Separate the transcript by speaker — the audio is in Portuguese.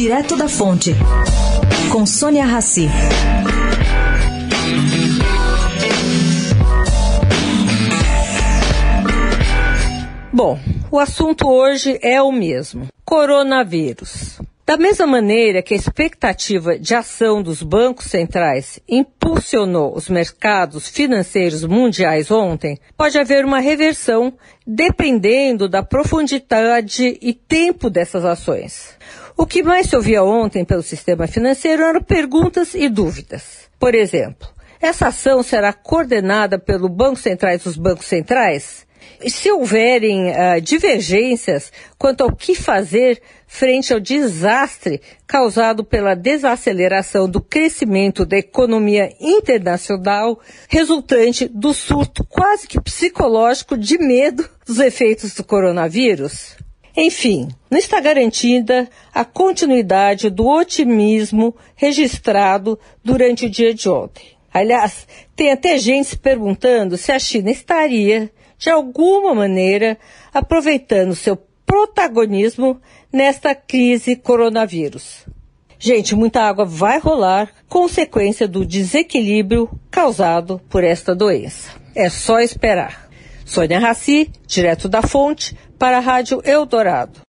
Speaker 1: Direto da Fonte, com Sônia Rassi.
Speaker 2: Bom, o assunto hoje é o mesmo: coronavírus. Da mesma maneira que a expectativa de ação dos bancos centrais impulsionou os mercados financeiros mundiais ontem, pode haver uma reversão dependendo da profundidade e tempo dessas ações. O que mais se ouvia ontem pelo sistema financeiro eram perguntas e dúvidas. Por exemplo, essa ação será coordenada pelo Banco Central dos bancos centrais? Se houverem uh, divergências quanto ao que fazer frente ao desastre causado pela desaceleração do crescimento da economia internacional, resultante do surto quase que psicológico de medo dos efeitos do coronavírus? Enfim, não está garantida a continuidade do otimismo registrado durante o dia de ontem. Aliás, tem até gente se perguntando se a China estaria de alguma maneira, aproveitando seu protagonismo nesta crise coronavírus. Gente, muita água vai rolar, consequência do desequilíbrio causado por esta doença. É só esperar. Sônia Raci, direto da fonte, para a Rádio Eldorado.